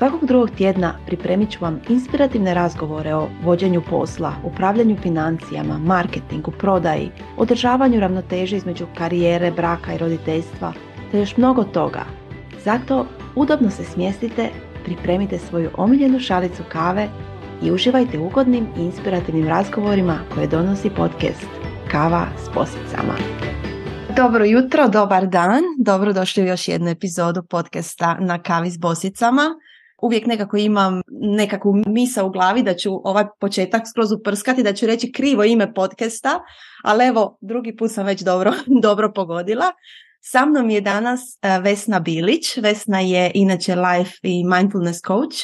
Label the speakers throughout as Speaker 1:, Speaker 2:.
Speaker 1: Svakog drugog tjedna pripremit ću vam inspirativne razgovore o vođenju posla, upravljanju financijama, marketingu, prodaji, održavanju ravnoteže između karijere, braka i roditeljstva, te još mnogo toga. Zato udobno se smjestite, pripremite svoju omiljenu šalicu kave i uživajte ugodnim i inspirativnim razgovorima koje donosi podcast Kava s posicama. Dobro jutro, dobar dan, dobro došli u još jednu epizodu podcasta na kavi s bosicama. Uvijek nekako imam nekakvu misa u glavi da ću ovaj početak skroz uprskati, da ću reći krivo ime podcasta, ali evo, drugi put sam već dobro, dobro pogodila. Sa mnom je danas e, Vesna Bilić. Vesna je inače life i mindfulness coach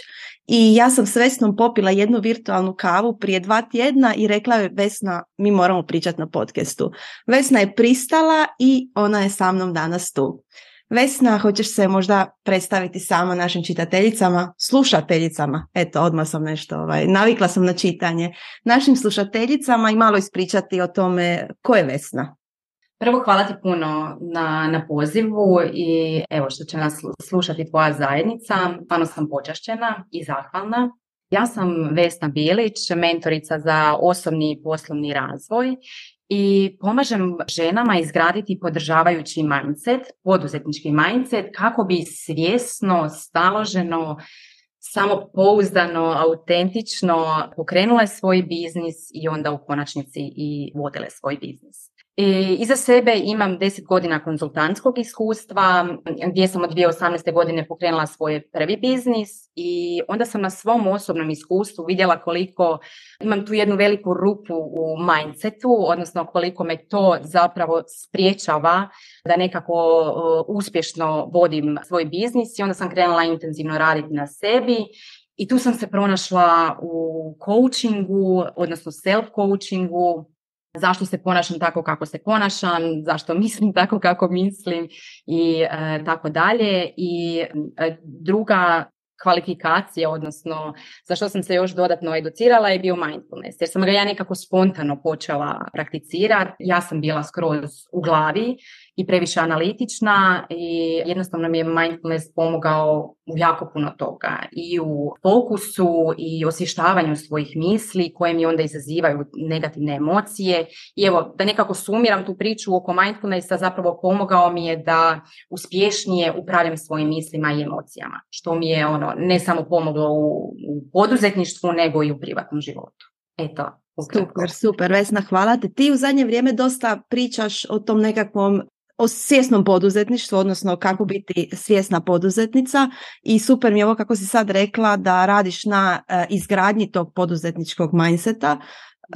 Speaker 1: i ja sam s Vesnom popila jednu virtualnu kavu prije dva tjedna i rekla je Vesna, mi moramo pričati na podcastu. Vesna je pristala i ona je sa mnom danas tu. Vesna, hoćeš se možda predstaviti sama našim čitateljicama, slušateljicama, eto, odmah sam nešto, ovaj, navikla sam na čitanje, našim slušateljicama i malo ispričati o tome ko je Vesna.
Speaker 2: Prvo hvala ti puno na, na pozivu i evo što će nas slušati tvoja zajednica. Stvarno sam počašćena i zahvalna. Ja sam Vesna Bilić, mentorica za osobni i poslovni razvoj i pomažem ženama izgraditi podržavajući mindset, poduzetnički mindset kako bi svjesno, staloženo, samopouzdano, autentično pokrenule svoj biznis i onda u konačnici i vodile svoj biznis. I iza sebe imam 10 godina konzultantskog iskustva gdje sam od 2018. godine pokrenula svoj prvi biznis i onda sam na svom osobnom iskustvu vidjela koliko imam tu jednu veliku rupu u mindsetu, odnosno koliko me to zapravo spriječava da nekako uspješno vodim svoj biznis i onda sam krenula intenzivno raditi na sebi i tu sam se pronašla u coachingu, odnosno self-coachingu, zašto se ponašam tako kako se ponašam, zašto mislim tako kako mislim i e, tako dalje. I e, druga kvalifikacija, odnosno za što sam se još dodatno educirala je bio mindfulness, jer sam ga ja nekako spontano počela prakticirati. Ja sam bila skroz u glavi i previše analitična i jednostavno mi je mindfulness pomogao u jako puno toga i u fokusu i osvještavanju svojih misli koje mi onda izazivaju negativne emocije i evo da nekako sumiram tu priču oko mindfulnessa zapravo pomogao mi je da uspješnije upravljam svojim mislima i emocijama što mi je ono ne samo pomoglo u, u poduzetništvu nego i u privatnom životu. Eto,
Speaker 1: Super, super, Vesna, hvala te. Ti u zadnje vrijeme dosta pričaš o tom nekakvom o svjesnom poduzetništvu, odnosno kako biti svjesna poduzetnica i super mi je ovo kako si sad rekla da radiš na uh, izgradnji tog poduzetničkog mindseta.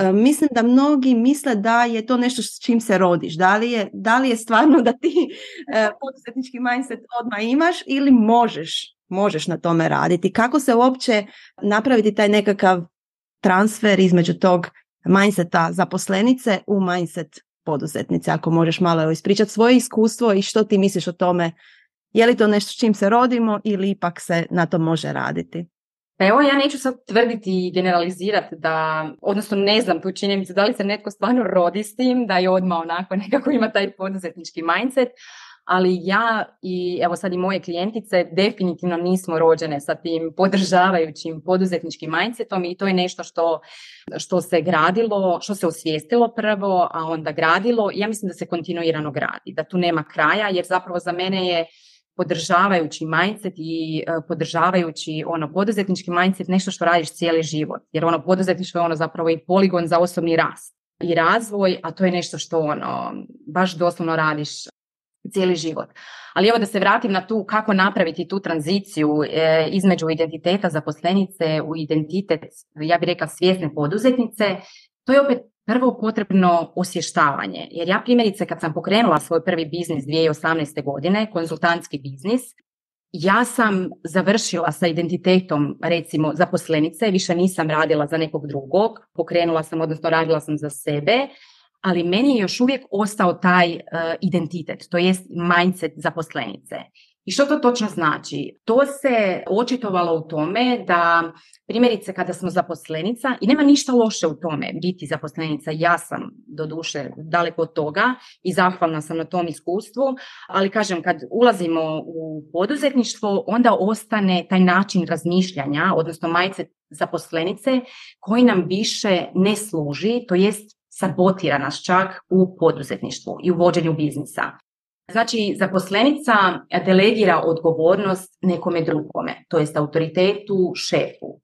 Speaker 1: Uh, mislim da mnogi misle da je to nešto s čim se rodiš. Da li je, da li je stvarno da ti uh, poduzetnički mindset odmah imaš ili možeš, možeš na tome raditi. Kako se uopće napraviti taj nekakav transfer između tog mindseta zaposlenice u mindset poduzetnice, ako možeš malo ispričati svoje iskustvo i što ti misliš o tome, je li to nešto s čim se rodimo ili ipak se na to može raditi?
Speaker 2: Pa evo ja neću sad tvrditi i generalizirati da, odnosno ne znam tu činjenicu da li se netko stvarno rodi s tim, da je odmah onako nekako ima taj poduzetnički mindset, ali ja i evo sad i moje klijentice definitivno nismo rođene sa tim podržavajućim poduzetničkim mindsetom i to je nešto što, što se gradilo, što se osvijestilo prvo, a onda gradilo. Ja mislim da se kontinuirano gradi, da tu nema kraja jer zapravo za mene je podržavajući mindset i e, podržavajući ono poduzetnički mindset nešto što radiš cijeli život. Jer ono poduzetništvo je ono zapravo i poligon za osobni rast i razvoj, a to je nešto što ono baš doslovno radiš cijeli život. Ali evo da se vratim na tu kako napraviti tu tranziciju e, između identiteta zaposlenice u identitet, ja bih rekla svjesne poduzetnice, to je opet prvo potrebno osvještavanje. Jer ja primjerice kad sam pokrenula svoj prvi biznis 2018. godine, konzultantski biznis, ja sam završila sa identitetom recimo zaposlenice, više nisam radila za nekog drugog, pokrenula sam, odnosno radila sam za sebe, ali meni je još uvijek ostao taj uh, identitet, to jest mindset zaposlenice. I što to točno znači? To se očitovalo u tome da primjerice kada smo zaposlenica i nema ništa loše u tome biti zaposlenica, ja sam do duše daleko od toga i zahvalna sam na tom iskustvu, ali kažem kad ulazimo u poduzetništvo onda ostane taj način razmišljanja, odnosno majice zaposlenice koji nam više ne služi, to jest sabotira nas čak u poduzetništvu i u vođenju biznisa. Znači, zaposlenica delegira odgovornost nekome drugome, to jest autoritetu, šefu.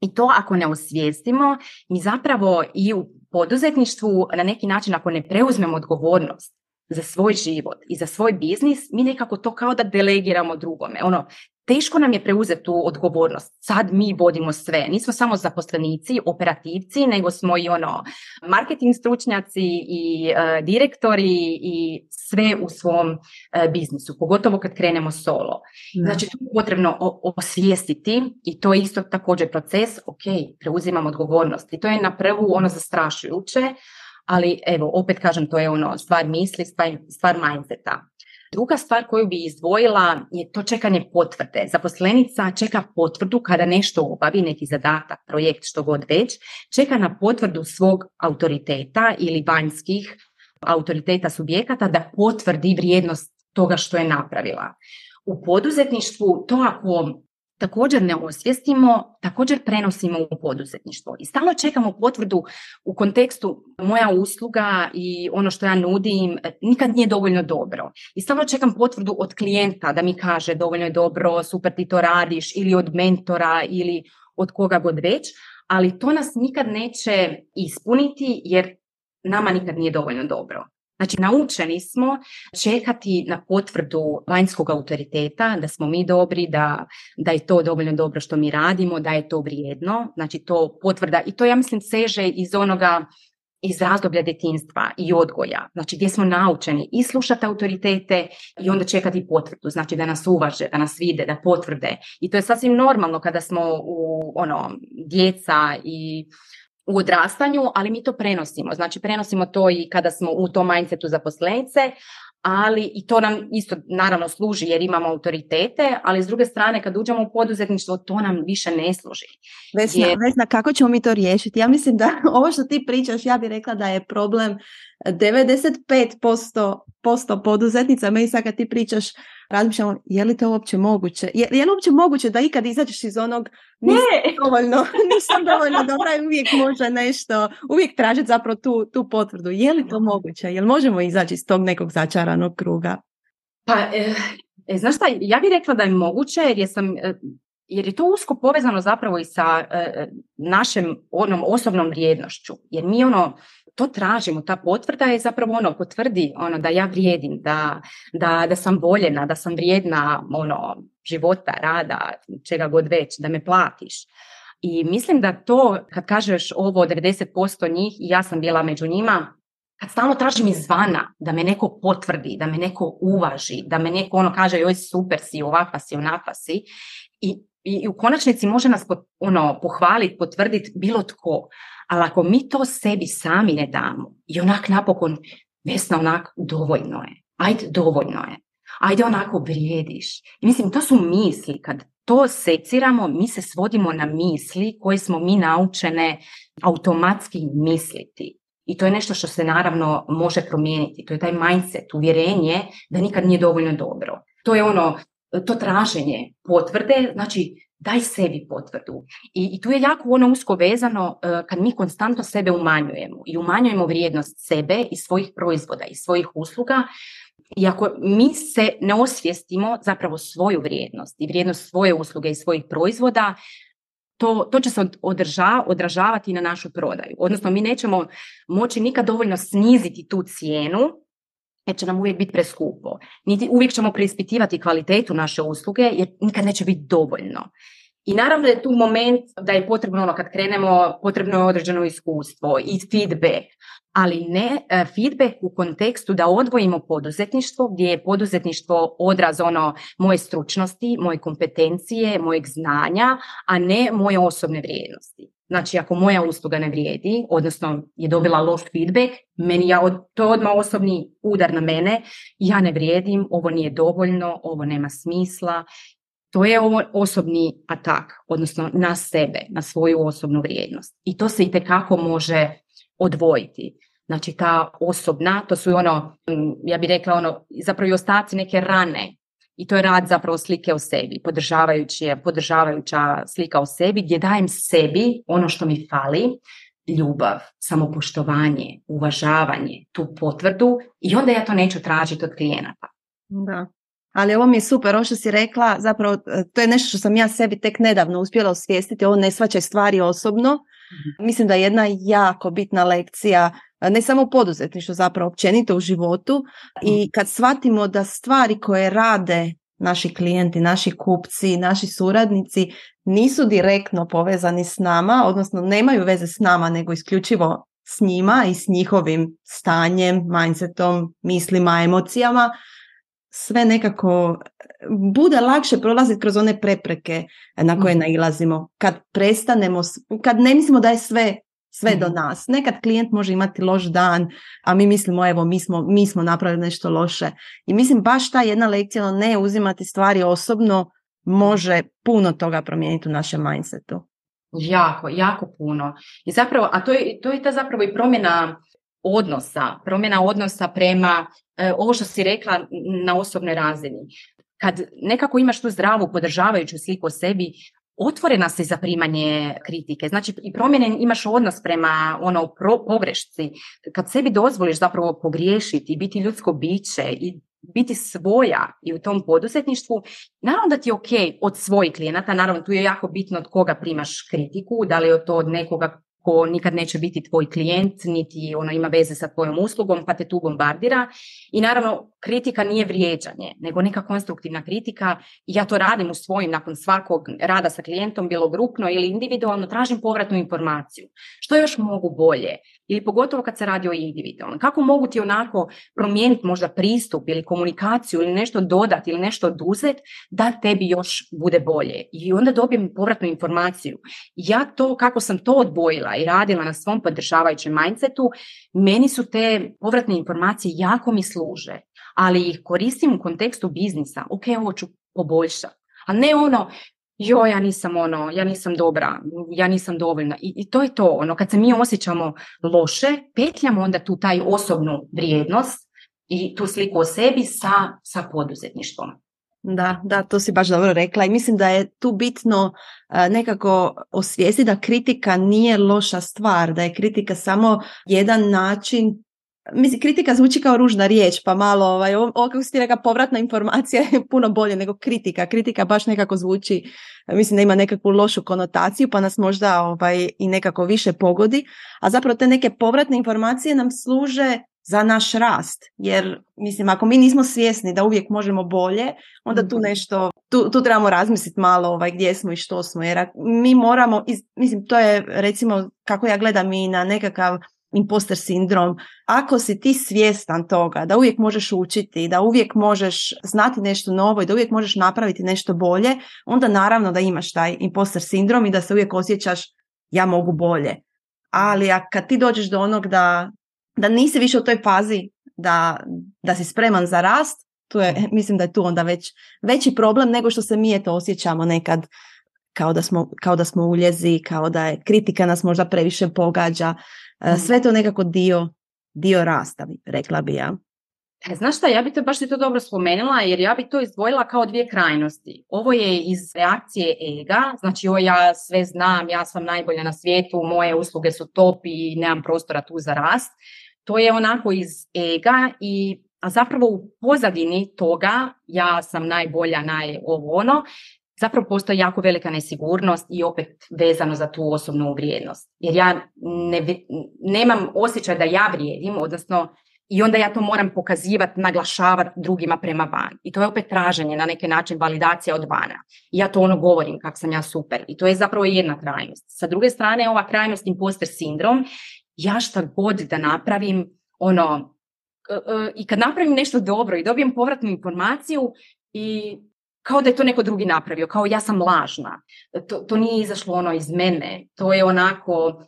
Speaker 2: I to ako ne osvijestimo, mi zapravo i u poduzetništvu na neki način ako ne preuzmemo odgovornost za svoj život i za svoj biznis, mi nekako to kao da delegiramo drugome. Ono, teško nam je preuzeti tu odgovornost. Sad mi vodimo sve. Nismo samo zaposlenici, operativci, nego smo i ono marketing stručnjaci i uh, direktori i sve u svom uh, biznisu, pogotovo kad krenemo solo. Znači, tu je potrebno osvijestiti i to je isto također proces, ok, preuzimam odgovornost. I to je na prvu ono zastrašujuće, ali evo, opet kažem, to je ono stvar misli, stvar, stvar mindseta. Druga stvar koju bi izdvojila je to čekanje potvrde. Zaposlenica čeka potvrdu kada nešto obavi, neki zadatak, projekt, što god već, čeka na potvrdu svog autoriteta ili vanjskih autoriteta subjekata da potvrdi vrijednost toga što je napravila. U poduzetništvu to ako također ne osvijestimo, također prenosimo u poduzetništvo. I stalno čekamo potvrdu u kontekstu moja usluga i ono što ja nudim nikad nije dovoljno dobro. I stalno čekam potvrdu od klijenta da mi kaže dovoljno je dobro, super ti to radiš ili od mentora ili od koga god već, ali to nas nikad neće ispuniti jer nama nikad nije dovoljno dobro. Znači, naučeni smo čekati na potvrdu vanjskog autoriteta, da smo mi dobri, da, da je to dovoljno dobro što mi radimo, da je to vrijedno. Znači, to potvrda, i to ja mislim seže iz onoga iz razdoblja detinstva i odgoja, znači gdje smo naučeni i slušati autoritete i onda čekati potvrdu, znači da nas uvaže, da nas vide, da potvrde. I to je sasvim normalno kada smo u ono djeca i u odrastanju, ali mi to prenosimo. Znači prenosimo to i kada smo u tom mindsetu zaposlenice, ali i to nam isto naravno služi jer imamo autoritete, ali s druge strane kad uđemo u poduzetništvo to nam više ne služi.
Speaker 1: Vesna, jer... Vesna kako ćemo mi to riješiti? Ja mislim da ovo što ti pričaš, ja bih rekla da je problem 95% posto poduzetnica, meni sad kad ti pričaš, razmišljamo je li to uopće moguće? Je, je li uopće moguće da ikad izađeš iz onog nisam ne. dovoljno, nisam dovoljno dobra i uvijek može nešto, uvijek tražiti zapravo tu, tu potvrdu. Je li to moguće? Jel možemo izaći iz tog nekog začaranog kruga?
Speaker 2: Pa, e, e, znaš šta, ja bih rekla da je moguće jer je sam e, jer je to usko povezano zapravo i sa e, našem onom osobnom vrijednošću. Jer mi ono, to tražimo, ta potvrda je zapravo ono, potvrdi ono da ja vrijedim, da, da, da sam voljena, da sam vrijedna ono, života, rada, čega god već, da me platiš. I mislim da to, kad kažeš ovo 90% njih, ja sam bila među njima, kad stalno tražim izvana da me neko potvrdi, da me neko uvaži, da me neko ono kaže joj super si, ovakva si, onakva si. I, i u konačnici može nas ono, pohvaliti, potvrditi bilo tko. Ali ako mi to sebi sami ne damo i onak napokon, Vesna, onak, dovoljno je. Ajde, dovoljno je. Ajde, onako vrijediš. I mislim, to su misli. Kad to seciramo, mi se svodimo na misli koje smo mi naučene automatski misliti. I to je nešto što se naravno može promijeniti. To je taj mindset, uvjerenje da nikad nije dovoljno dobro. To je ono, to traženje potvrde, znači daj sebi potvrdu. I, i tu je jako ono usko vezano uh, kad mi konstantno sebe umanjujemo i umanjujemo vrijednost sebe i svojih proizvoda i svojih usluga, i ako mi se ne osvijestimo zapravo svoju vrijednost i vrijednost svoje usluge i svojih proizvoda, to, to će se održa, odražavati na našu prodaju. Odnosno, mi nećemo moći nikad dovoljno sniziti tu cijenu jer će nam uvijek biti preskupo. Niti uvijek ćemo preispitivati kvalitetu naše usluge jer nikad neće biti dovoljno. I naravno je tu moment da je potrebno, ono, kad krenemo, potrebno je određeno iskustvo i feedback, ali ne e, feedback u kontekstu da odvojimo poduzetništvo, gdje je poduzetništvo odraz ono moje stručnosti, moje kompetencije, mojeg znanja, a ne moje osobne vrijednosti. Znači, ako moja usluga ne vrijedi, odnosno je dobila loš feedback, meni ja, to je odmah osobni udar na mene, ja ne vrijedim, ovo nije dovoljno, ovo nema smisla. To je osobni atak, odnosno na sebe, na svoju osobnu vrijednost. I to se i tekako može odvojiti. Znači ta osobna, to su ono, ja bih rekla ono, zapravo i ostaci neke rane i to je rad zapravo slike o sebi, podržavajuća slika o sebi gdje dajem sebi ono što mi fali, ljubav, samopoštovanje, uvažavanje, tu potvrdu i onda ja to neću tražiti od klijenata.
Speaker 1: Da. Ali ovo mi je super, ovo što si rekla, zapravo e, to je nešto što sam ja sebi tek nedavno uspjela osvijestiti, ovo ne svačaj stvari osobno. Mhm. Mislim da je jedna jako bitna lekcija ne samo u poduzetništvu, zapravo općenito u životu i mm. kad shvatimo da stvari koje rade naši klijenti, naši kupci, naši suradnici nisu direktno povezani s nama, odnosno nemaju veze s nama, nego isključivo s njima i s njihovim stanjem, mindsetom, mislima, emocijama, sve nekako bude lakše prolaziti kroz one prepreke na koje mm. nailazimo. Kad prestanemo, kad ne mislimo da je sve sve do mhm. nas. Nekad klijent može imati loš dan, a mi mislimo evo mi smo, mi smo napravili nešto loše. I mislim baš ta jedna lekcija ono, ne uzimati stvari osobno može puno toga promijeniti u našem mindsetu.
Speaker 2: Jako, jako puno. I zapravo, a to je, to je ta zapravo i promjena odnosa, promjena odnosa prema e, ovo što si rekla na osobnoj razini. Kad nekako imaš tu zdravu, podržavajuću sliku o sebi, otvorena si za primanje kritike. Znači i promjene imaš odnos prema ono pro, pogrešci. Kad sebi dozvoliš zapravo pogriješiti biti ljudsko biće i biti svoja i u tom poduzetništvu, naravno da ti je ok od svojih klijenata, naravno tu je jako bitno od koga primaš kritiku, da li je to od nekoga ko nikad neće biti tvoj klijent, niti ono ima veze sa tvojom uslugom, pa te tu bombardira. I naravno, kritika nije vrijeđanje, nego neka konstruktivna kritika. Ja to radim u svojim, nakon svakog rada sa klijentom, bilo grupno ili individualno, tražim povratnu informaciju. Što još mogu bolje? Ili pogotovo kad se radi o individualnom. Kako mogu ti onako promijeniti možda pristup ili komunikaciju ili nešto dodati ili nešto oduzeti da tebi još bude bolje. I onda dobijem povratnu informaciju. Ja to, kako sam to odbojila i radila na svom podržavajućem mindsetu, meni su te povratne informacije jako mi služe, ali ih koristim u kontekstu biznisa. Ok, ovo ću poboljšati. A ne ono, jo, ja nisam ono, ja nisam dobra, ja nisam dovoljna. I, I, to je to, ono, kad se mi osjećamo loše, petljamo onda tu taj osobnu vrijednost i tu sliku o sebi sa, sa poduzetništvom.
Speaker 1: Da, da, to si baš dobro rekla i mislim da je tu bitno nekako osvijesti da kritika nije loša stvar, da je kritika samo jedan način Mislim, kritika zvuči kao ružna riječ, pa malo, ovaj, ovo, kako si ti reka, povratna informacija je puno bolje nego kritika. Kritika baš nekako zvuči, mislim da ima nekakvu lošu konotaciju, pa nas možda ovaj, i nekako više pogodi. A zapravo te neke povratne informacije nam služe za naš rast. Jer, mislim, ako mi nismo svjesni da uvijek možemo bolje, onda tu mhm. nešto, tu, tu trebamo razmisliti malo ovaj, gdje smo i što smo. Jer mi moramo, mislim, to je recimo kako ja gledam i na nekakav imposter sindrom. Ako si ti svjestan toga da uvijek možeš učiti, da uvijek možeš znati nešto novo i da uvijek možeš napraviti nešto bolje, onda naravno da imaš taj imposter sindrom i da se uvijek osjećaš ja mogu bolje. Ali a kad ti dođeš do onog da, da nisi više u toj fazi da, da si spreman za rast, tu je, mislim da je tu onda već veći problem nego što se mi eto osjećamo nekad kao da smo, kao da smo uljezi, kao da je kritika nas možda previše pogađa. E, mm. Sve to nekako dio, dio rasta, rekla bi ja.
Speaker 2: E, znaš šta, ja bi to baš ti to dobro spomenula jer ja bi to izdvojila kao dvije krajnosti. Ovo je iz reakcije ega, znači ovo ja sve znam, ja sam najbolja na svijetu, moje usluge su top i nemam prostora tu za rast. To je onako iz ega i a zapravo u pozadini toga ja sam najbolja, naj ovo ono, zapravo postoji jako velika nesigurnost i opet vezano za tu osobnu vrijednost. Jer ja ne, nemam osjećaj da ja vrijedim, odnosno i onda ja to moram pokazivati, naglašavati drugima prema van. I to je opet traženje, na neki način validacija od vana. I ja to ono govorim kako sam ja super. I to je zapravo jedna krajnost. Sa druge strane, ova krajnost imposter sindrom, ja šta god da napravim, ono, e, i kad napravim nešto dobro i dobijem povratnu informaciju i kao da je to neko drugi napravio, kao ja sam lažna. To, to nije izašlo ono iz mene, to je onako,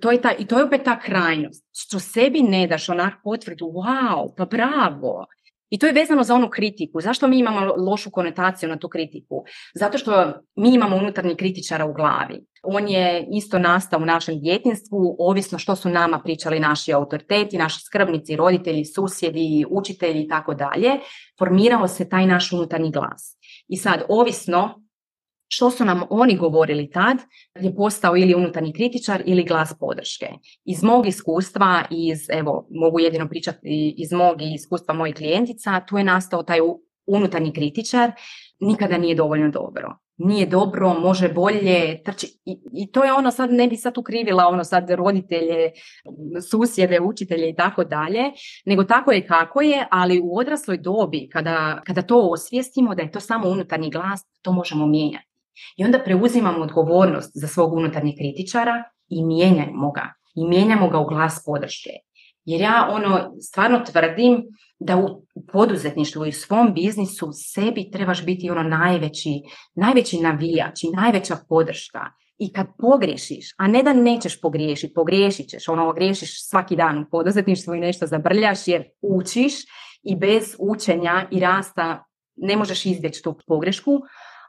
Speaker 2: to je ta, i to je opet ta krajnost, što sebi ne daš onak potvrdu, wow, pa bravo, i to je vezano za onu kritiku. Zašto mi imamo lošu konotaciju na tu kritiku? Zato što mi imamo unutarnji kritičara u glavi. On je isto nastao u našem djetinstvu, ovisno što su nama pričali naši autoriteti, naši skrbnici, roditelji, susjedi, učitelji i tako dalje. Formirao se taj naš unutarnji glas. I sad, ovisno što su nam oni govorili tad je postao ili unutarnji kritičar ili glas podrške. Iz mog iskustva, iz, evo, mogu jedino pričati iz mog iskustva mojih klijentica, tu je nastao taj unutarnji kritičar, nikada nije dovoljno dobro. Nije dobro, može bolje, trči. I, I, to je ono, sad ne bi sad ukrivila ono sad roditelje, susjede, učitelje i tako dalje, nego tako je kako je, ali u odrasloj dobi, kada, kada to osvijestimo da je to samo unutarnji glas, to možemo mijenjati. I onda preuzimamo odgovornost za svog unutarnjeg kritičara i mijenjamo ga. I mijenjamo ga u glas podrške. Jer ja ono stvarno tvrdim da u poduzetništvu i u svom biznisu sebi trebaš biti ono najveći, najveći navijač i najveća podrška. I kad pogriješiš, a ne da nećeš pogriješiti, pogriješit ćeš, ono griješiš svaki dan u poduzetništvu i nešto zabrljaš jer učiš i bez učenja i rasta ne možeš izbjeći tu pogrešku,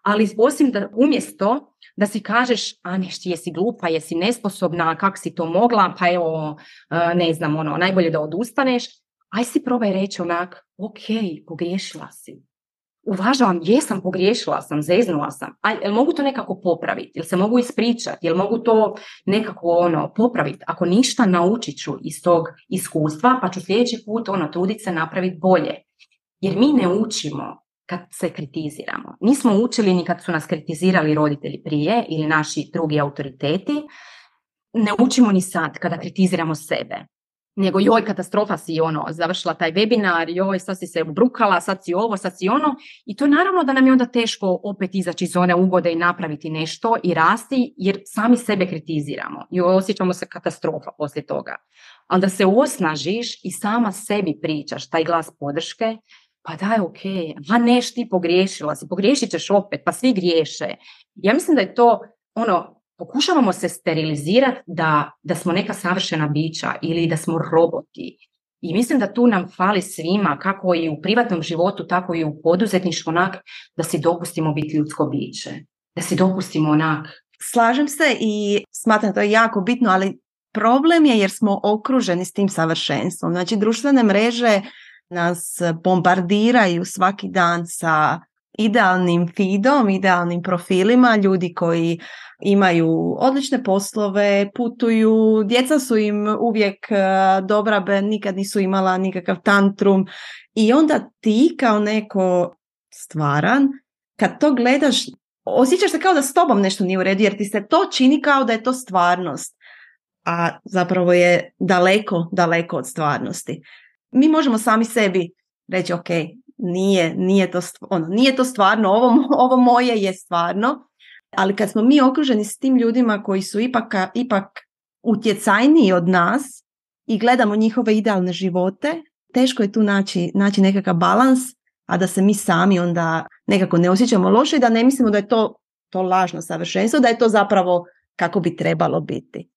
Speaker 2: ali osim da umjesto da si kažeš, a nešti, jesi glupa, jesi nesposobna, kak si to mogla, pa evo, e, ne znam, ono, najbolje da odustaneš, aj si probaj reći onak, ok, pogriješila si. Uvažavam, jesam, pogriješila sam, zeznula sam. A jel mogu to nekako popraviti? Jel se mogu ispričati? Jel mogu to nekako ono popraviti? Ako ništa naučit ću iz tog iskustva, pa ću sljedeći put ono truditi se napraviti bolje. Jer mi ne učimo kad se kritiziramo. Nismo učili ni kad su nas kritizirali roditelji prije ili naši drugi autoriteti. Ne učimo ni sad kada kritiziramo sebe. Nego joj katastrofa si ono, završila taj webinar, joj sad si se ubrukala, sad si ovo, sad si ono. I to naravno da nam je onda teško opet izaći iz one ugode i napraviti nešto i rasti jer sami sebe kritiziramo i osjećamo se katastrofa poslije toga. Ali da se osnažiš i sama sebi pričaš taj glas podrške, pa daj, ok, a neš ti pogriješila si, pogriješit ćeš opet, pa svi griješe. Ja mislim da je to, ono, pokušavamo se sterilizirati da, da smo neka savršena bića ili da smo roboti. I mislim da tu nam fali svima, kako i u privatnom životu, tako i u poduzetništvu, onak, da si dopustimo biti ljudsko biće. Da si dopustimo onak.
Speaker 1: Slažem se i smatram to je jako bitno, ali problem je jer smo okruženi s tim savršenstvom. Znači, društvene mreže nas bombardiraju svaki dan sa idealnim feedom, idealnim profilima, ljudi koji imaju odlične poslove, putuju, djeca su im uvijek e, dobra, nikad nisu imala nikakav tantrum i onda ti kao neko stvaran, kad to gledaš, osjećaš se kao da s tobom nešto nije u redu, jer ti se to čini kao da je to stvarnost, a zapravo je daleko, daleko od stvarnosti mi možemo sami sebi reći ok, nije, nije, to, ono, nije to stvarno, ovo, ovo moje je stvarno, ali kad smo mi okruženi s tim ljudima koji su ipak, ipak utjecajniji od nas i gledamo njihove idealne živote, teško je tu naći, naći nekakav balans, a da se mi sami onda nekako ne osjećamo loše i da ne mislimo da je to, to lažno savršenstvo, da je to zapravo kako bi trebalo biti.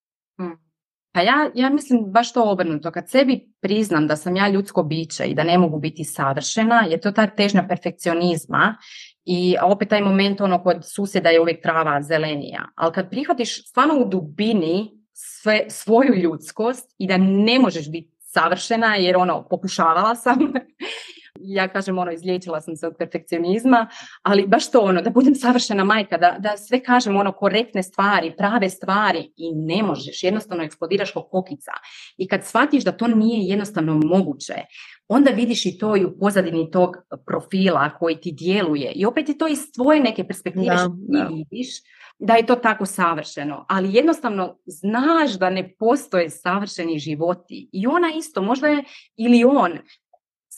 Speaker 2: Pa ja, ja mislim baš to obrnuto. Kad sebi priznam da sam ja ljudsko biće i da ne mogu biti savršena, je to ta težnja perfekcionizma i opet taj moment ono kod susjeda je uvijek trava zelenija. Ali kad prihvatiš stvarno u dubini sve, svoju ljudskost i da ne možeš biti savršena jer ono pokušavala sam ja kažem ono izliječila sam se od perfekcionizma, ali baš to ono da budem savršena majka, da, da sve kažem ono korektne stvari, prave stvari i ne možeš, jednostavno eksplodiraš kao kokica. I kad shvatiš da to nije jednostavno moguće, onda vidiš i to i u pozadini tog profila koji ti djeluje. I opet je to iz tvoje neke perspektive što ti vidiš da je to tako savršeno, ali jednostavno znaš da ne postoje savršeni životi. I ona isto, možda je ili on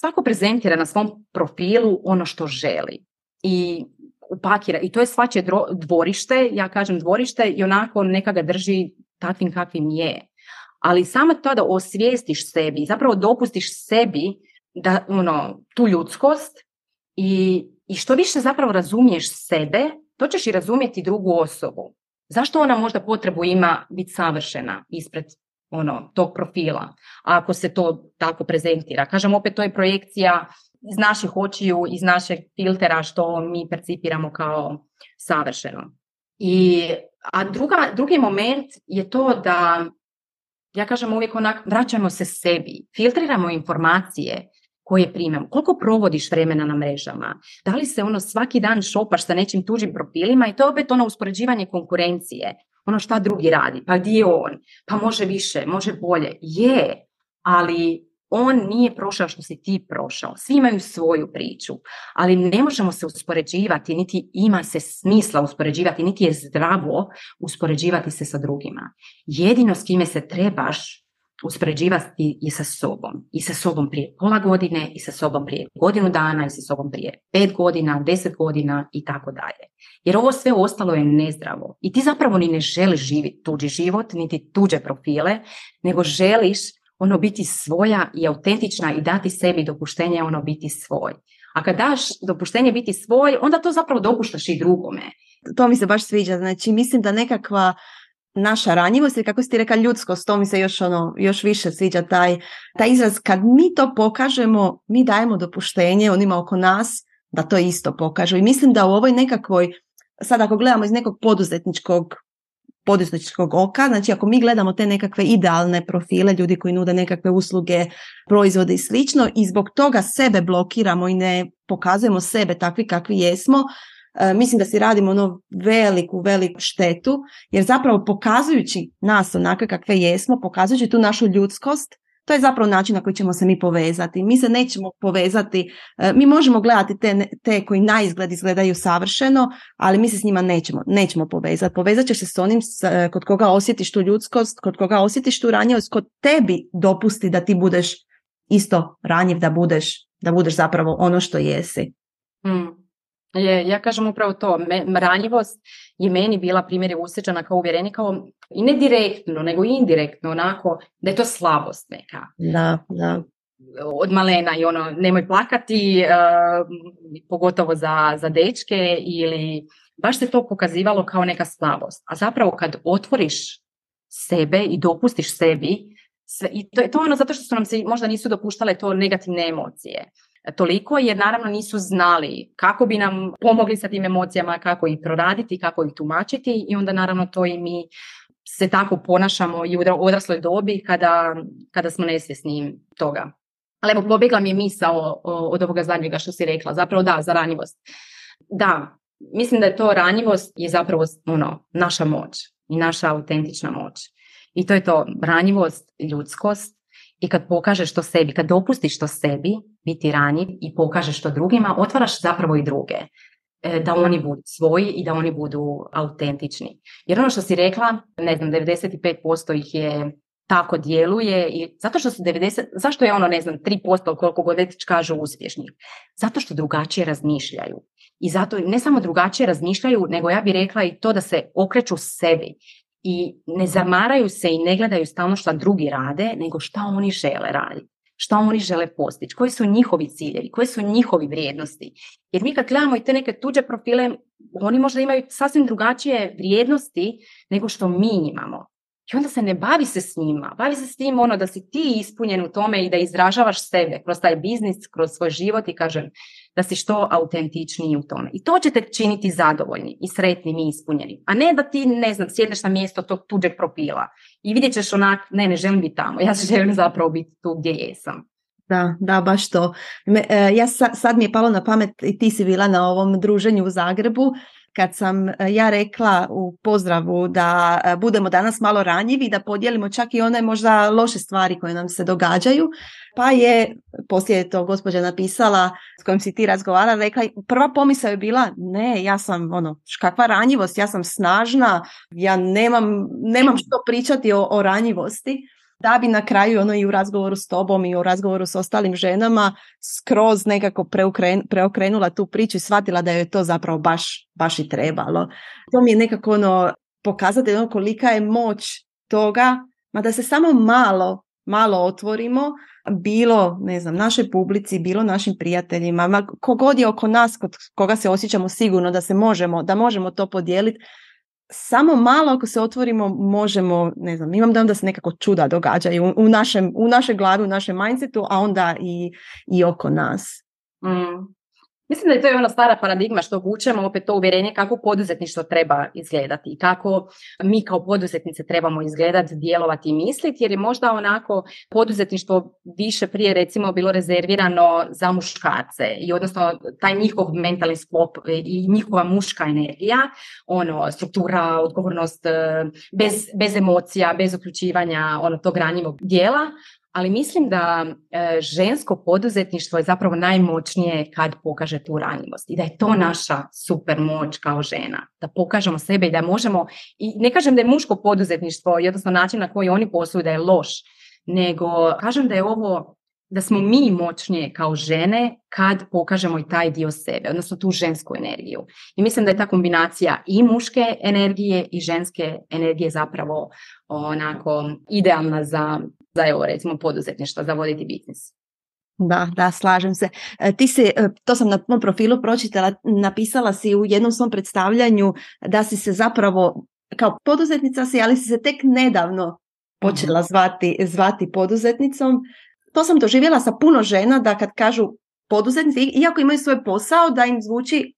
Speaker 2: svako prezentira na svom profilu ono što želi i upakira. I to je svačije dvorište, ja kažem dvorište i onako neka ga drži takvim kakvim je. Ali samo to da osvijestiš sebi, zapravo dopustiš sebi da ono, tu ljudskost i I što više zapravo razumiješ sebe, to ćeš i razumjeti drugu osobu. Zašto ona možda potrebu ima biti savršena ispred ono, tog profila, ako se to tako prezentira. Kažem, opet to je projekcija iz naših očiju, iz našeg filtera što mi percipiramo kao savršeno. I, a druga, drugi moment je to da, ja kažem uvijek onak, vraćamo se sebi, filtriramo informacije koje primamo. Koliko provodiš vremena na mrežama? Da li se ono svaki dan šopaš sa nečim tuđim profilima i to je opet ono uspoređivanje konkurencije. Ono šta drugi radi, pa gdje je on? Pa može više, može bolje. Je, ali on nije prošao što si ti prošao. Svi imaju svoju priču, ali ne možemo se uspoređivati, niti ima se smisla uspoređivati, niti je zdravo uspoređivati se sa drugima. Jedino s kime se trebaš uspoređivati i sa sobom. I sa sobom prije pola godine, i sa sobom prije godinu dana, i sa sobom prije pet godina, deset godina i tako dalje. Jer ovo sve ostalo je nezdravo. I ti zapravo ni ne želiš živjeti tuđi život, niti tuđe profile, nego želiš ono biti svoja i autentična i dati sebi dopuštenje ono biti svoj. A kad daš dopuštenje biti svoj, onda to zapravo dopuštaš i drugome.
Speaker 1: To mi se baš sviđa. Znači, mislim da nekakva naša ranjivost ili kako si ti rekla ljudskost, to mi se još ono, još više sviđa taj, taj izraz. Kad mi to pokažemo, mi dajemo dopuštenje onima oko nas da to isto pokažu. I mislim da u ovoj nekakvoj, sad ako gledamo iz nekog poduzetničkog poduzetničkog oka, znači ako mi gledamo te nekakve idealne profile, ljudi koji nude nekakve usluge, proizvode i slično i zbog toga sebe blokiramo i ne pokazujemo sebe takvi kakvi jesmo, mislim da si radimo ono veliku, veliku štetu, jer zapravo pokazujući nas onakve kakve jesmo, pokazujući tu našu ljudskost, to je zapravo način na koji ćemo se mi povezati. Mi se nećemo povezati, e, mi možemo gledati te, te koji na izgled izgledaju savršeno, ali mi se s njima nećemo, nećemo povezati. Povezat ćeš se s onim e, kod koga osjetiš tu ljudskost, kod koga osjetiš tu ranjivost, kod tebi dopusti da ti budeš isto ranjiv, da budeš, da budeš zapravo ono što jesi.
Speaker 2: Hmm. Je, ja kažem upravo to, ranjivost je meni bila primjer usjećana kao uvjerenje, kao i ne direktno, nego indirektno, onako, da je to slabost neka.
Speaker 1: Da, da.
Speaker 2: Od malena i ono, nemoj plakati, uh, pogotovo za, za dečke ili baš se to pokazivalo kao neka slabost. A zapravo kad otvoriš sebe i dopustiš sebi, sve, i to je to ono zato što su nam se možda nisu dopuštale to negativne emocije toliko jer naravno nisu znali kako bi nam pomogli sa tim emocijama, kako ih proraditi, kako ih tumačiti i onda naravno to i mi se tako ponašamo i u odrasloj dobi kada, kada smo nesvjesni toga. Ali evo, pobjegla mi je misao od ovoga zadnjega što si rekla, zapravo da, za ranjivost. Da, mislim da je to ranjivost je zapravo ono, naša moć i naša autentična moć. I to je to ranjivost, ljudskost i kad pokažeš to sebi, kad dopustiš to sebi, biti ranjiv i pokažeš to drugima, otvaraš zapravo i druge e, da oni budu svoji i da oni budu autentični. Jer ono što si rekla, ne znam, 95% ih je tako djeluje i zato što su 90, zašto je ono, ne znam, 3% koliko god već kažu uspješnih? Zato što drugačije razmišljaju. I zato ne samo drugačije razmišljaju, nego ja bih rekla i to da se okreću sebi i ne zamaraju se i ne gledaju stalno što drugi rade, nego šta oni žele raditi. Šta oni žele postići, koji su njihovi ciljevi, koje su njihovi vrijednosti. Jer mi kad gledamo i te neke tuđe profile, oni možda imaju sasvim drugačije vrijednosti nego što mi imamo. I onda se ne bavi se s njima, bavi se s tim ono da si ti ispunjen u tome i da izražavaš sebe kroz taj biznis, kroz svoj život i kažem da si što autentičniji u tome. I to će te činiti zadovoljni i sretnim i ispunjenim. A ne da ti, ne znam, sjedneš na mjesto tog tuđeg propila i vidjet ćeš onak, ne, ne želim biti tamo, ja želim zapravo biti tu gdje jesam.
Speaker 1: Da, da, baš to. E, ja sad mi je palo na pamet i ti si bila na ovom druženju u Zagrebu kad sam e, ja rekla u pozdravu da e, budemo danas malo ranjivi, da podijelimo čak i one možda loše stvari koje nam se događaju, pa je poslije to gospođa napisala s kojom si ti razgovarala, rekla prva pomisao je bila ne, ja sam ono, kakva ranjivost, ja sam snažna, ja nemam, nemam što pričati o, o ranjivosti da bi na kraju ono i u razgovoru s tobom i u razgovoru s ostalim ženama skroz nekako preokrenula tu priču i shvatila da je to zapravo baš, baš i trebalo. To mi je nekako ono pokazati ono kolika je moć toga, ma da se samo malo malo otvorimo, bilo, ne znam, našoj publici, bilo našim prijateljima, kogod je oko nas, kod koga se osjećamo sigurno da se možemo, da možemo to podijeliti, samo malo ako se otvorimo možemo, ne znam, imam da da se nekako čuda događaju u, našem, u našoj glavi, u našem mindsetu, a onda i, i oko nas.
Speaker 2: Mm. Mislim da je to ona stara paradigma što vučemo opet to uvjerenje kako poduzetništvo treba izgledati i kako mi kao poduzetnice trebamo izgledati, djelovati i misliti jer je možda onako poduzetništvo više prije recimo bilo rezervirano za muškarce i odnosno taj njihov mentalni sklop i njihova muška energija, ono struktura, odgovornost bez, bez emocija, bez uključivanja ono tog ranjivog dijela, ali mislim da e, žensko poduzetništvo je zapravo najmoćnije kad pokaže tu ranjivost i da je to naša super moć kao žena, da pokažemo sebe i da možemo, i ne kažem da je muško poduzetništvo, odnosno način na koji oni posluju da je loš, nego kažem da je ovo da smo mi moćnije kao žene kad pokažemo i taj dio sebe, odnosno tu žensku energiju. I mislim da je ta kombinacija i muške energije i ženske energije zapravo onako idealna za, za evo recimo poduzetništvo, za voditi biznis.
Speaker 1: Da, da, slažem se. E, ti si, e, to sam na tom profilu pročitala, napisala si u jednom svom predstavljanju da si se zapravo kao poduzetnica si, ali si se tek nedavno počela mhm. zvati, zvati poduzetnicom to sam doživjela sa puno žena da kad kažu poduzetnici, iako imaju svoj posao, da im zvuči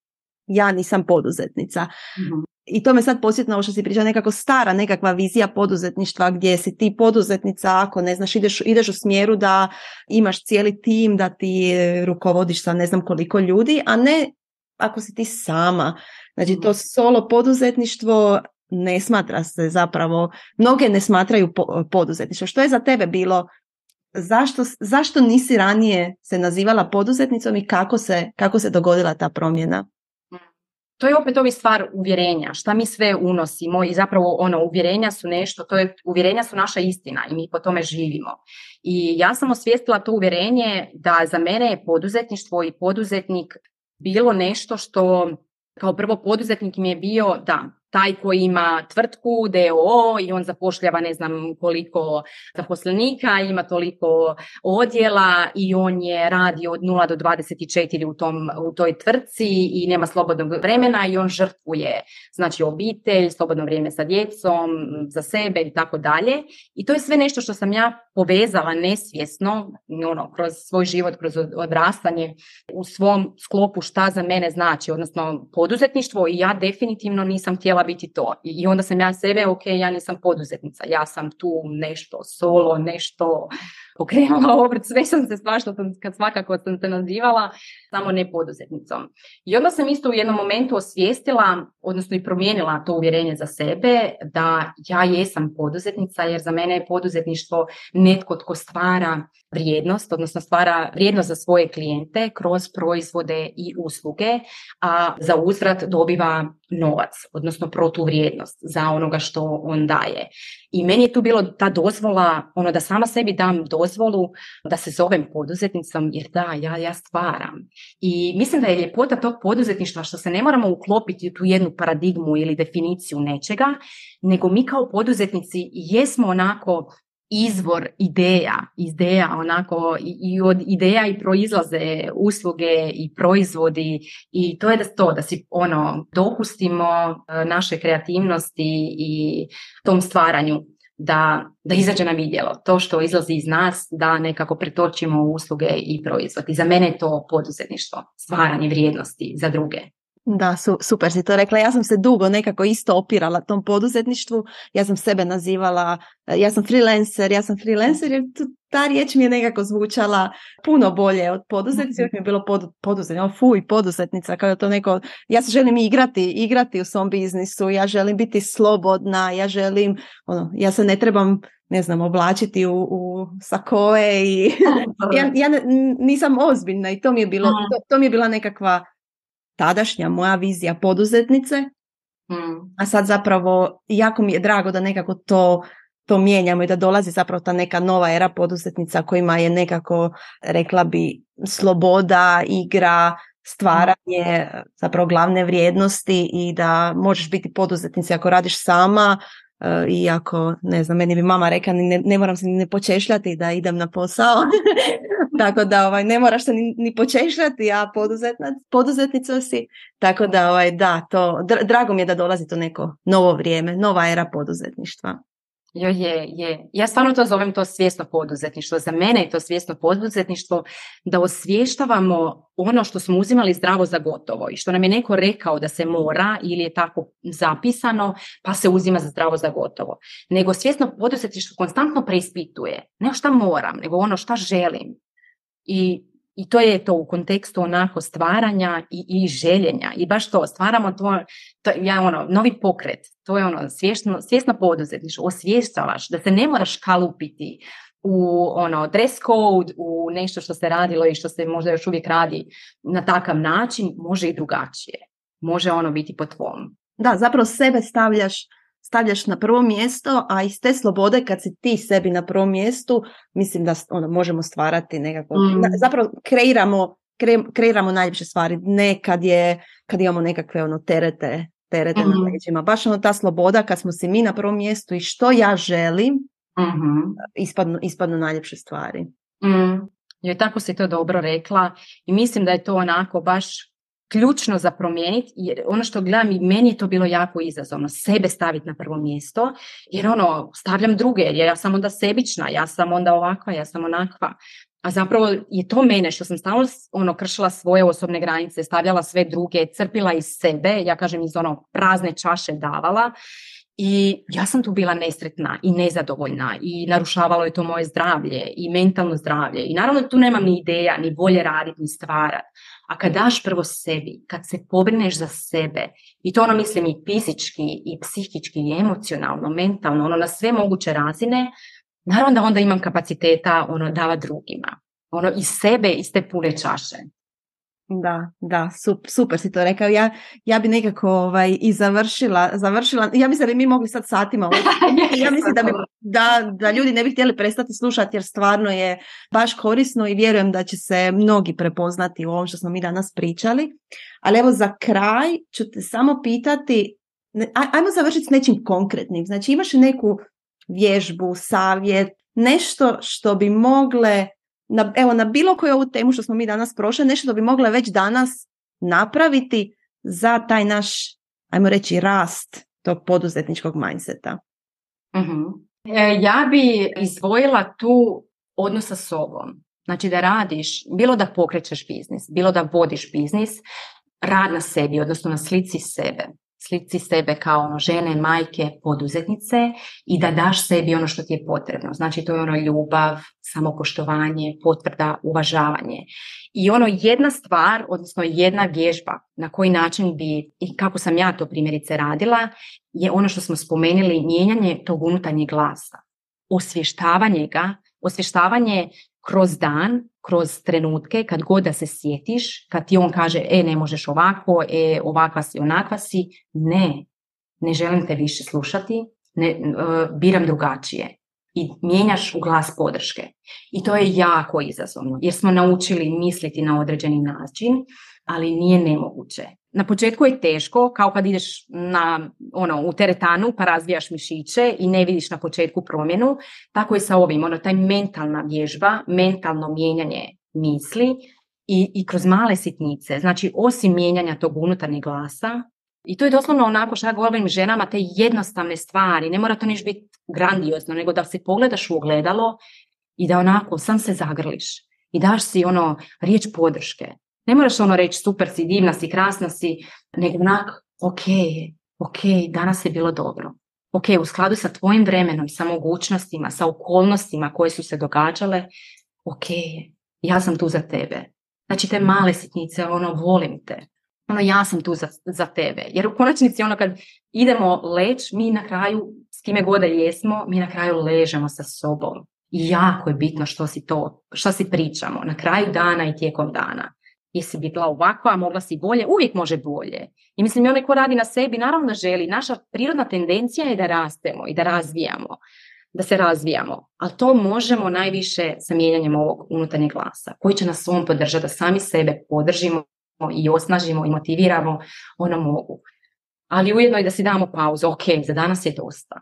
Speaker 1: ja nisam poduzetnica. Mhm. I to me sad posjetno ovo što si pričala, nekako stara nekakva vizija poduzetništva gdje si ti poduzetnica ako ne znaš ideš, ideš u smjeru da imaš cijeli tim, da ti rukovodiš sa ne znam koliko ljudi, a ne ako si ti sama. Znači to mhm. solo poduzetništvo ne smatra se zapravo, mnoge ne smatraju poduzetništvo. Što je za tebe bilo zašto, zašto nisi ranije se nazivala poduzetnicom i kako se, kako se dogodila ta promjena?
Speaker 2: To je opet ovi stvar uvjerenja, šta mi sve unosimo i zapravo ono uvjerenja su nešto, to je, uvjerenja su naša istina i mi po tome živimo. I ja sam osvijestila to uvjerenje da za mene je poduzetništvo i poduzetnik bilo nešto što kao prvo poduzetnik mi je bio da taj koji ima tvrtku, DOO i on zapošljava ne znam koliko zaposlenika, ima toliko odjela i on je radi od 0 do 24 u, tom, u toj tvrtci i nema slobodnog vremena i on žrtvuje znači obitelj, slobodno vrijeme sa djecom, za sebe i tako dalje. I to je sve nešto što sam ja povezala nesvjesno ono, kroz svoj život, kroz odrastanje u svom sklopu šta za mene znači, odnosno poduzetništvo i ja definitivno nisam htjela biti to. I onda sam ja sebe, ok, ja nisam poduzetnica, ja sam tu nešto solo, nešto pokrenula obrt, sve sam se svašta, kad svakako sam se nazivala, samo ne poduzetnicom. I onda sam isto u jednom momentu osvijestila, odnosno i promijenila to uvjerenje za sebe, da ja jesam poduzetnica, jer za mene je poduzetništvo netko tko stvara vrijednost, odnosno stvara vrijednost za svoje klijente kroz proizvode i usluge, a za uzvrat dobiva novac, odnosno protuvrijednost za onoga što on daje. I meni je tu bilo ta dozvola, ono da sama sebi dam dozvolu da se zovem poduzetnicom, jer da, ja, ja stvaram. I mislim da je ljepota tog poduzetništva što se ne moramo uklopiti u tu jednu paradigmu ili definiciju nečega, nego mi kao poduzetnici jesmo onako izvor ideja, ideja onako i, od ideja i proizlaze usluge i proizvodi i to je da to da si ono dopustimo e, naše kreativnosti i tom stvaranju da, da izađe na vidjelo. To što izlazi iz nas da nekako pretočimo usluge i proizvodi. Za mene je to poduzetništvo, stvaranje vrijednosti za druge.
Speaker 1: Da, su, super si to rekla. Ja sam se dugo nekako isto opirala tom poduzetništvu. Ja sam sebe nazivala, e, ja sam freelancer, ja sam freelancer jer ta riječ mi je nekako zvučala puno bolje od poduzetnice. mi je bilo pod, poduzetnica, fuj, poduzetnica, kao to neko, ja se želim igrati, igrati u svom biznisu, ja želim biti slobodna, ja želim, ono, ja se ne trebam ne znam, oblačiti u, u sakoe i ja, ja nisam ozbiljna i to mi je bilo, to, to mi je bila nekakva tadašnja moja vizija poduzetnice, mm. a sad zapravo jako mi je drago da nekako to to mijenjamo i da dolazi zapravo ta neka nova era poduzetnica kojima je nekako, rekla bi, sloboda, igra, stvaranje zapravo glavne vrijednosti i da možeš biti poduzetnica ako radiš sama, iako, ne znam, meni bi mama rekla ne, ne moram se ni počešljati da idem na posao, tako da ovaj, ne moraš se ni, ni počešljati, a poduzetnica si, tako da ovaj, da, to, drago mi je da dolazi to neko novo vrijeme, nova era poduzetništva.
Speaker 2: Jo, je, je. Ja stvarno to zovem to svjesno poduzetništvo. Za mene je to svjesno poduzetništvo da osvještavamo ono što smo uzimali zdravo za gotovo i što nam je neko rekao da se mora ili je tako zapisano pa se uzima za zdravo za gotovo. Nego svjesno poduzetništvo konstantno preispituje. Ne šta moram, nego ono šta želim. I i to je to u kontekstu onako stvaranja i, i željenja. I baš to, stvaramo to, to ja ono, novi pokret, to je ono, svjesno, svjesno poduzetniš, osvještavaš da se ne moraš kalupiti u ono dress code, u nešto što se radilo i što se možda još uvijek radi na takav način, može i drugačije. Može ono biti po tvom.
Speaker 1: Da, zapravo sebe stavljaš stavljaš na prvo mjesto, a iz te slobode kad si ti sebi na prvom mjestu, mislim da ono, možemo stvarati nekako, mm. zapravo kreiramo, kreiramo najljepše stvari, ne kad, je, kad imamo nekakve ono, terete, terete mm. na mm-hmm. leđima. Baš ono ta sloboda kad smo si mi na prvom mjestu i što ja želim, mm-hmm. ispadnu, ispadnu najljepše stvari.
Speaker 2: Mm. Je, tako si to dobro rekla i mislim da je to onako baš ključno za promijeniti, jer ono što gledam i meni je to bilo jako izazovno, sebe staviti na prvo mjesto, jer ono, stavljam druge, jer ja sam onda sebična, ja sam onda ovakva, ja sam onakva. A zapravo je to mene što sam stalno ono, kršila svoje osobne granice, stavljala sve druge, crpila iz sebe, ja kažem iz ono prazne čaše davala i ja sam tu bila nesretna i nezadovoljna i narušavalo je to moje zdravlje i mentalno zdravlje. I naravno tu nemam ni ideja, ni volje raditi, ni stvarati. A kad daš prvo sebi, kad se pobrineš za sebe, i to ono mislim i fizički, i psihički, i emocionalno, mentalno, ono na sve moguće razine, naravno da onda imam kapaciteta ono dava drugima. Ono iz sebe, iz te pune čaše.
Speaker 1: Da, da, super, super si to rekao. Ja, ja bi nekako ovaj, i završila, završila, ja mislim da bi mi mogli sad satima. ja mislim da, bi, da, da ljudi ne bi htjeli prestati slušati jer stvarno je baš korisno i vjerujem da će se mnogi prepoznati u ovom što smo mi danas pričali. Ali evo za kraj ću te samo pitati, ajmo završiti s nečim konkretnim. Znači imaš neku vježbu, savjet, nešto što bi mogle na, evo, na bilo koju ovu temu što smo mi danas prošli, nešto da bi mogle već danas napraviti za taj naš, ajmo reći, rast tog poduzetničkog mindseta?
Speaker 2: uh ja bi izvojila tu odnos sa sobom. Znači da radiš, bilo da pokrećeš biznis, bilo da vodiš biznis, rad na sebi, odnosno na slici sebe slici sebe kao ono žene, majke, poduzetnice i da daš sebi ono što ti je potrebno. Znači to je ono ljubav, samopoštovanje, potvrda, uvažavanje. I ono jedna stvar, odnosno jedna vježba na koji način bi i kako sam ja to primjerice radila je ono što smo spomenuli, mijenjanje tog unutarnjeg glasa. Osvještavanje ga, osvještavanje kroz dan, kroz trenutke, kad god da se sjetiš, kad ti on kaže, e, ne možeš ovako, e, ovakva si, onakva si, ne, ne želim te više slušati, ne, e, biram drugačije. I mijenjaš u glas podrške. I to je jako izazovno, jer smo naučili misliti na određeni način, ali nije nemoguće. Na početku je teško, kao kad ideš na, ono, u teretanu pa razvijaš mišiće i ne vidiš na početku promjenu. Tako je sa ovim, ono, taj mentalna vježba, mentalno mijenjanje misli i, i kroz male sitnice. Znači, osim mijenjanja tog unutarnjeg glasa, i to je doslovno onako što ja govorim ženama, te jednostavne stvari, ne mora to niš biti grandiozno, nego da se pogledaš u ogledalo i da onako sam se zagrliš i daš si ono riječ podrške. Ne moraš ono reći super si, divna si, krasna si, nego onak, ok, ok, danas je bilo dobro. Ok, u skladu sa tvojim vremenom, sa mogućnostima, sa okolnostima koje su se događale, ok, ja sam tu za tebe. Znači te male sitnice, ono, volim te. Ono, ja sam tu za, za tebe. Jer u konačnici, ono, kad idemo leć, mi na kraju, s kime god da jesmo, mi na kraju ležemo sa sobom. I jako je bitno što si to, što si pričamo na kraju dana i tijekom dana jesi bila ovakva, mogla si bolje, uvijek može bolje. I mislim, i onaj ko radi na sebi, naravno želi. Naša prirodna tendencija je da rastemo i da razvijamo, da se razvijamo. Ali to možemo najviše sa mijenjanjem ovog unutarnjeg glasa, koji će nas svom podržati, da sami sebe podržimo i osnažimo i motiviramo, ono mogu. Ali ujedno i da si damo pauzu, ok, za danas je dosta.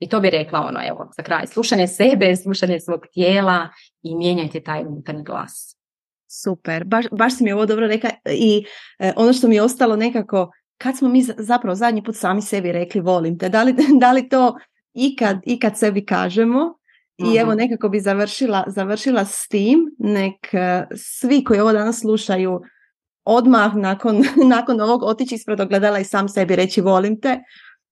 Speaker 2: I to bi rekla ono, evo, za kraj, slušanje sebe, slušanje svog tijela i mijenjajte taj unutarnji glas.
Speaker 1: Super, baš, baš si mi ovo dobro rekla i e, ono što mi je ostalo nekako, kad smo mi zapravo zadnji put sami sebi rekli volim te, da li, da li to ikad, ikad sebi kažemo i evo mhm. nekako bi završila, završila s tim, nek e, svi koji ovo danas slušaju odmah nakon, nakon ovog otići ispred ogledala i sam sebi reći volim te,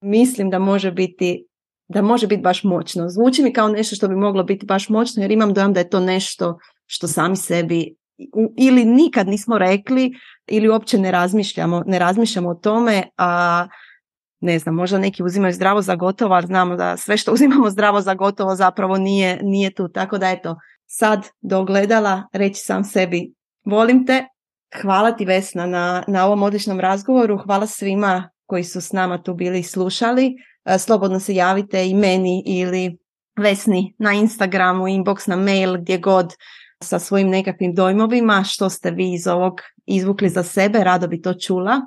Speaker 1: mislim da može biti da može biti baš moćno. Zvuči mi kao nešto što bi moglo biti baš moćno jer imam dojam da je to nešto što sami sebi ili nikad nismo rekli ili uopće ne razmišljamo, ne razmišljamo o tome, a ne znam, možda neki uzimaju zdravo za gotovo, ali znamo da sve što uzimamo zdravo za gotovo zapravo nije, nije tu. Tako da eto, sad dogledala reći sam sebi volim te, hvala ti Vesna na, na ovom odličnom razgovoru, hvala svima koji su s nama tu bili i slušali. E, slobodno se javite i meni ili Vesni na Instagramu, inbox na mail, gdje god sa svojim nekakvim dojmovima, što ste vi iz ovog izvukli za sebe, rado bi to čula.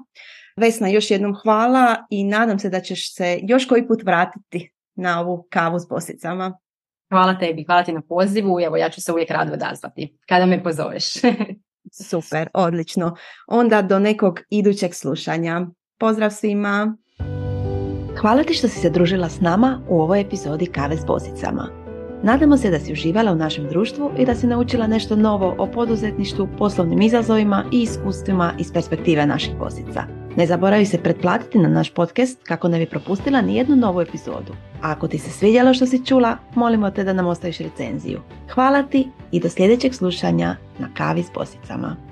Speaker 1: Vesna, još jednom hvala i nadam se da ćeš se još koji put vratiti na ovu kavu s posicama.
Speaker 2: Hvala tebi, hvala ti na pozivu evo ja ću se uvijek rado odazvati kada me pozoveš.
Speaker 1: Super, odlično. Onda do nekog idućeg slušanja. Pozdrav svima!
Speaker 3: Hvala ti što si se družila s nama u ovoj epizodi Kave s posicama. Nadamo se da si uživala u našem društvu i da si naučila nešto novo o poduzetništvu, poslovnim izazovima i iskustvima iz perspektive naših posica. Ne zaboravi se pretplatiti na naš podcast kako ne bi propustila ni jednu novu epizodu. A ako ti se svidjelo što si čula, molimo te da nam ostaviš recenziju. Hvala ti i do sljedećeg slušanja na kavi s posicama.